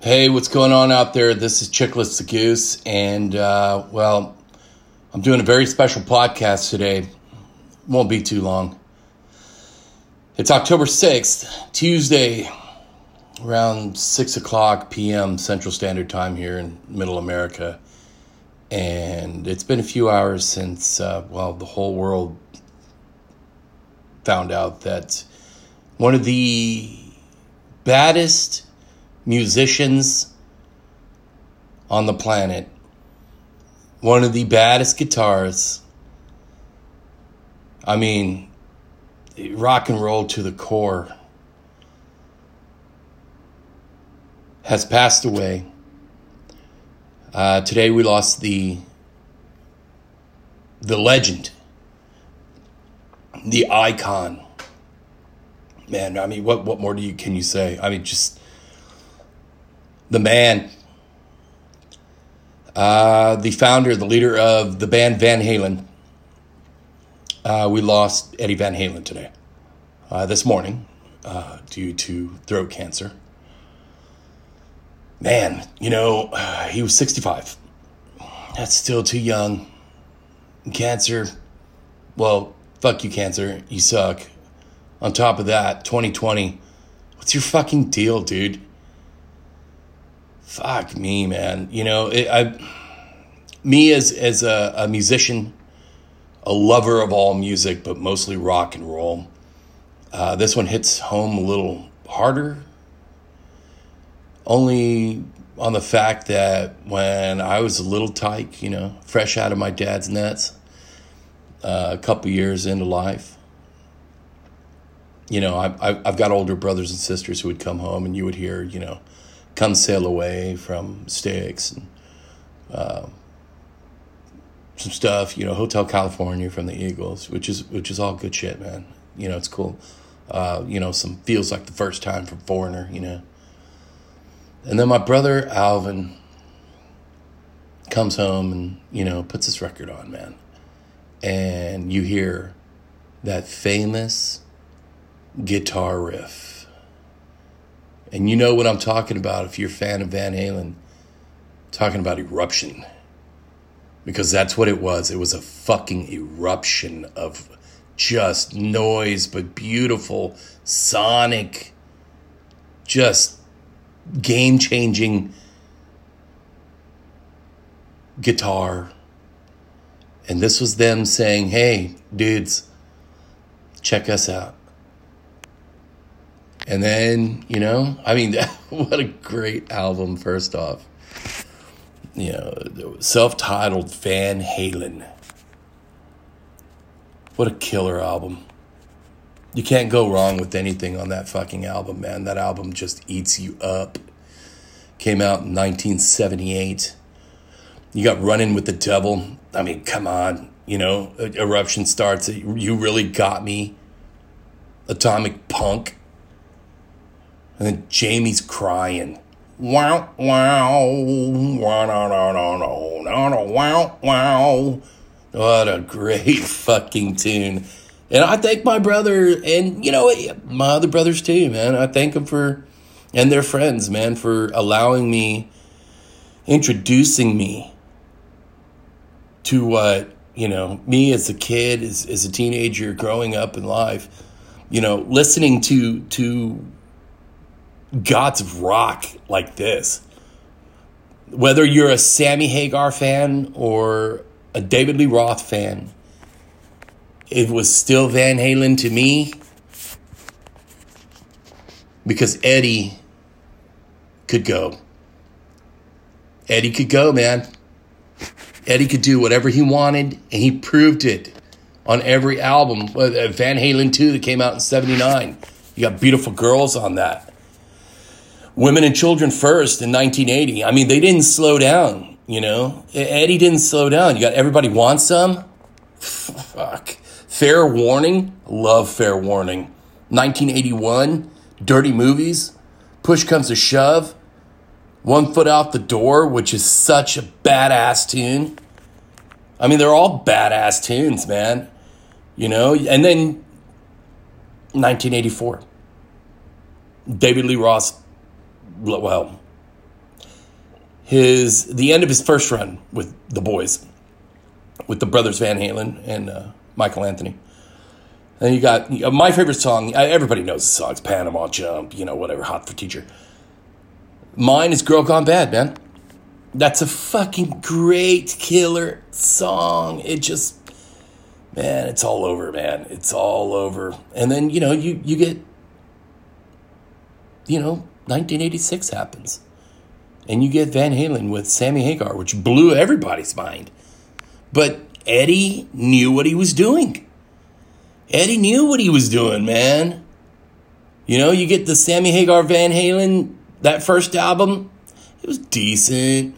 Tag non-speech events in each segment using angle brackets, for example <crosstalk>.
Hey, what's going on out there? This is Chickless the Goose, and uh, well, I'm doing a very special podcast today. Won't be too long. It's October 6th, Tuesday, around 6 o'clock p.m. Central Standard Time here in Middle America. And it's been a few hours since, uh, well, the whole world found out that one of the baddest musicians on the planet, one of the baddest guitars. I mean, rock and roll to the core, has passed away. Uh, today we lost the the legend, the icon. Man, I mean, what what more do you can you say? I mean, just the man, uh, the founder, the leader of the band Van Halen. Uh, we lost Eddie Van Halen today, uh, this morning, uh, due to throat cancer. Man, you know, <sighs> he was 65. That's still too young. Cancer, well, fuck you, cancer. You suck. On top of that, 2020, what's your fucking deal, dude? Fuck me, man. You know, it, I, me as as a, a musician, a lover of all music, but mostly rock and roll. Uh, this one hits home a little harder, only on the fact that when I was a little tyke, you know, fresh out of my dad's nets, uh, a couple years into life, you know, I, I've got older brothers and sisters who would come home and you would hear, you know, come sail away from Styx and uh, some stuff, you know, Hotel California from the Eagles, which is which is all good shit, man. You know, it's cool. Uh, you know, some feels like the first time from Foreigner, you know. And then my brother Alvin comes home and, you know, puts this record on, man. And you hear that famous guitar riff and you know what I'm talking about if you're a fan of Van Halen. talking about eruption. Because that's what it was. It was a fucking eruption of just noise, but beautiful, sonic, just game changing guitar. And this was them saying, hey, dudes, check us out. And then, you know, I mean, <laughs> what a great album, first off. You know, self titled Van Halen. What a killer album. You can't go wrong with anything on that fucking album, man. That album just eats you up. Came out in 1978. You got Running with the Devil. I mean, come on. You know, Eruption starts. You really got me. Atomic Punk. And then Jamie's crying. Wow, wow, wow, no, no, no, wow, wow. What a great <laughs> fucking tune. And I thank my brother and, you know, my other brothers too, man. I thank them for, and their friends, man, for allowing me, introducing me to what, you know, me as a kid, as, as a teenager growing up in life, you know, listening to, to gods rock like this. Whether you're a Sammy Hagar fan or a David Lee Roth fan, it was still Van Halen to me because Eddie could go. Eddie could go, man. Eddie could do whatever he wanted, and he proved it on every album. Uh, Van Halen 2 that came out in 79. You got beautiful girls on that. Women and Children First in 1980. I mean, they didn't slow down, you know? Eddie didn't slow down. You got Everybody Wants Some? <laughs> Fuck. Fair Warning? Love Fair Warning. 1981. Dirty Movies. Push Comes to Shove. One Foot Out the Door, which is such a badass tune. I mean, they're all badass tunes, man. You know? And then 1984. David Lee Roth well, his the end of his first run with the boys, with the brothers Van Halen and uh, Michael Anthony. And you got uh, my favorite song. Everybody knows the songs: Panama Jump, you know, whatever, Hot for Teacher. Mine is Girl Gone Bad, man. That's a fucking great killer song. It just, man, it's all over, man. It's all over. And then you know you you get, you know, 1986 happens, and you get Van Halen with Sammy Hagar, which blew everybody's mind. But Eddie knew what he was doing. Eddie knew what he was doing, man. You know, you get the Sammy Hagar Van Halen, that first album, it was decent.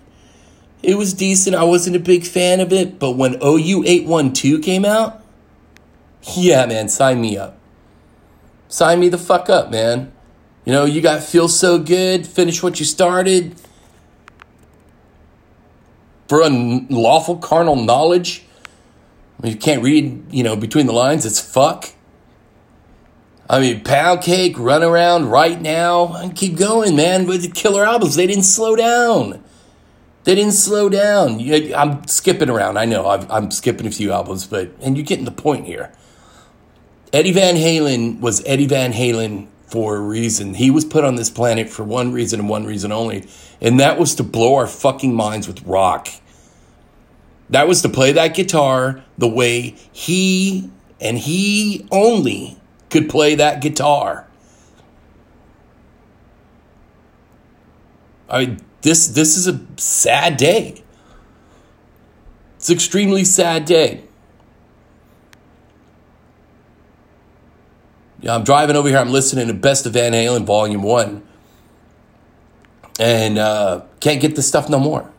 It was decent. I wasn't a big fan of it, but when OU 812 came out, yeah, man, sign me up. Sign me the fuck up, man. You know, you got Feel So Good, finish what you started. For unlawful carnal knowledge, you can't read, you know, between the lines, it's fuck. I mean, Pound Cake, Run Around, Right Now, and keep going, man. With the killer albums, they didn't slow down. They didn't slow down. I'm skipping around. I know i am skipping a few albums, but and you're getting the point here. Eddie Van Halen was Eddie Van Halen for a reason. He was put on this planet for one reason and one reason only, and that was to blow our fucking minds with rock. That was to play that guitar the way he and he only could play that guitar. I this this is a sad day. It's an extremely sad day. I'm driving over here. I'm listening to Best of Van Halen Volume One, and uh, can't get this stuff no more.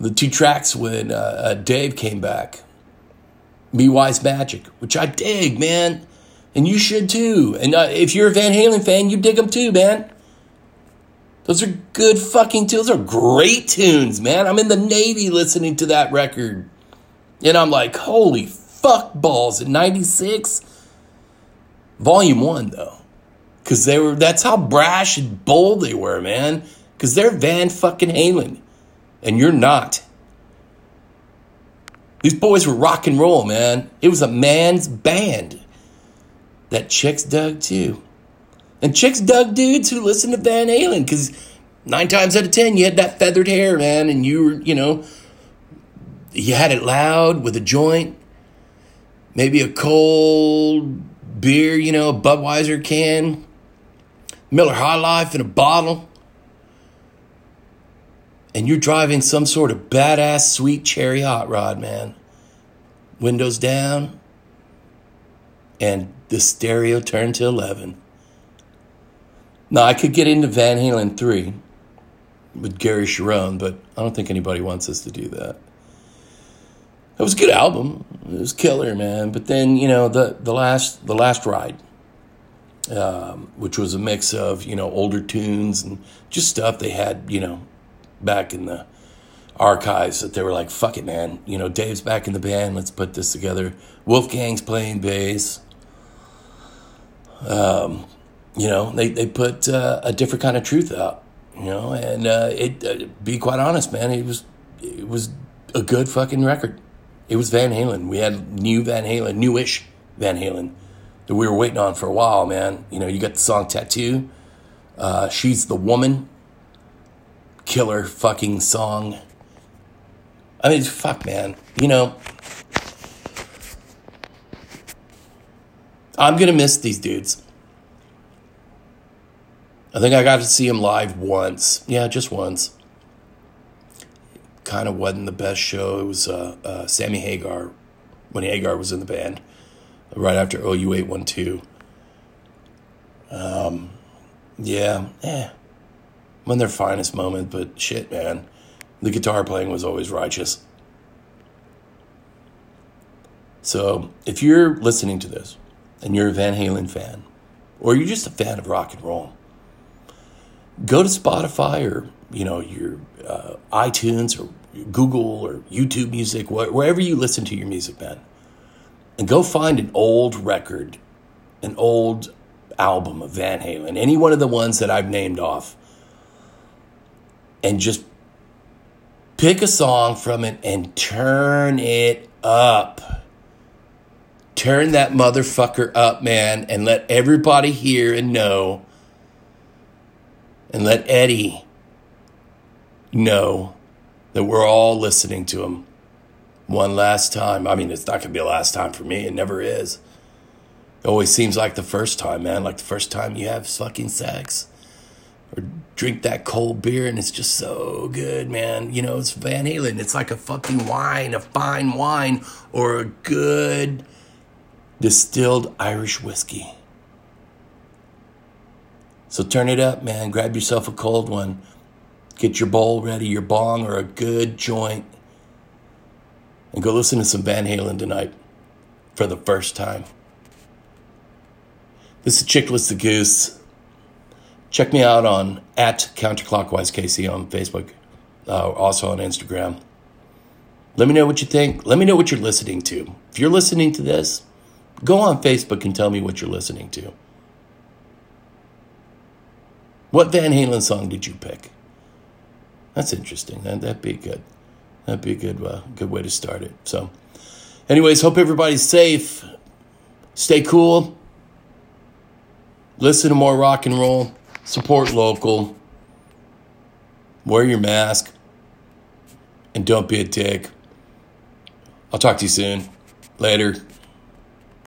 The two tracks when uh, uh, Dave came back, "Me Wise Magic," which I dig, man, and you should too. And uh, if you're a Van Halen fan, you dig them too, man. Those are good fucking tunes. Those are great tunes, man. I'm in the Navy listening to that record. And I'm like, holy fuck balls in 96. Volume 1 though. Cause they were that's how brash and bold they were, man. Cause they're Van fucking Halen. And you're not. These boys were rock and roll, man. It was a man's band. That chicks dug too. And chicks dug dudes who listened to Van Halen because nine times out of ten you had that feathered hair, man, and you were, you know, you had it loud with a joint, maybe a cold beer, you know, a Budweiser can, Miller High Life in a bottle, and you're driving some sort of badass sweet cherry hot rod, man. Windows down, and the stereo turned to 11. Now, I could get into Van Halen 3 with Gary Cherone, but I don't think anybody wants us to do that. It was a good album. It was killer, man. But then, you know, the, the last the last ride, um, which was a mix of, you know, older tunes and just stuff they had, you know, back in the archives that they were like, fuck it, man. You know, Dave's back in the band. Let's put this together. Wolfgang's playing bass. Um, you know, they, they put uh, a different kind of truth out, you know, and uh, it, uh, be quite honest, man, it was, it was a good fucking record. It was Van Halen. We had new Van Halen, newish Van Halen that we were waiting on for a while, man. You know, you got the song Tattoo. Uh, She's the Woman. Killer fucking song. I mean, fuck, man. You know, I'm going to miss these dudes. I think I got to see him live once. Yeah, just once. Kind of wasn't the best show. It was uh, uh, Sammy Hagar when Hagar was in the band, right after OU eight one two. Um, yeah, eh, when their finest moment, but shit, man, the guitar playing was always righteous. So if you're listening to this and you're a Van Halen fan, or you're just a fan of rock and roll, go to Spotify or you know your uh, iTunes or Google or YouTube Music, wherever you listen to your music, man, and go find an old record, an old album of Van Halen, any one of the ones that I've named off, and just Pick a song from it and turn it up. Turn that motherfucker up, man, and let everybody hear and know. And let Eddie know that we're all listening to him one last time. I mean, it's not going to be a last time for me. It never is. It always seems like the first time, man. Like the first time you have fucking sex or drink that cold beer and it's just so good, man. You know, it's Van Halen. It's like a fucking wine, a fine wine, or a good distilled Irish whiskey. So turn it up, man. Grab yourself a cold one. Get your bowl ready, your bong, or a good joint. And go listen to some Van Halen tonight for the first time. This is Chickless the Goose. Check me out on at counterclockwise KC on Facebook, uh, also on Instagram. Let me know what you think. Let me know what you're listening to. If you're listening to this, go on Facebook and tell me what you're listening to. What Van Halen song did you pick? That's interesting. That, that'd be good. That'd be a good, uh, good way to start it. So, anyways, hope everybody's safe. Stay cool. Listen to more rock and roll. Support local. Wear your mask. And don't be a dick. I'll talk to you soon. Later.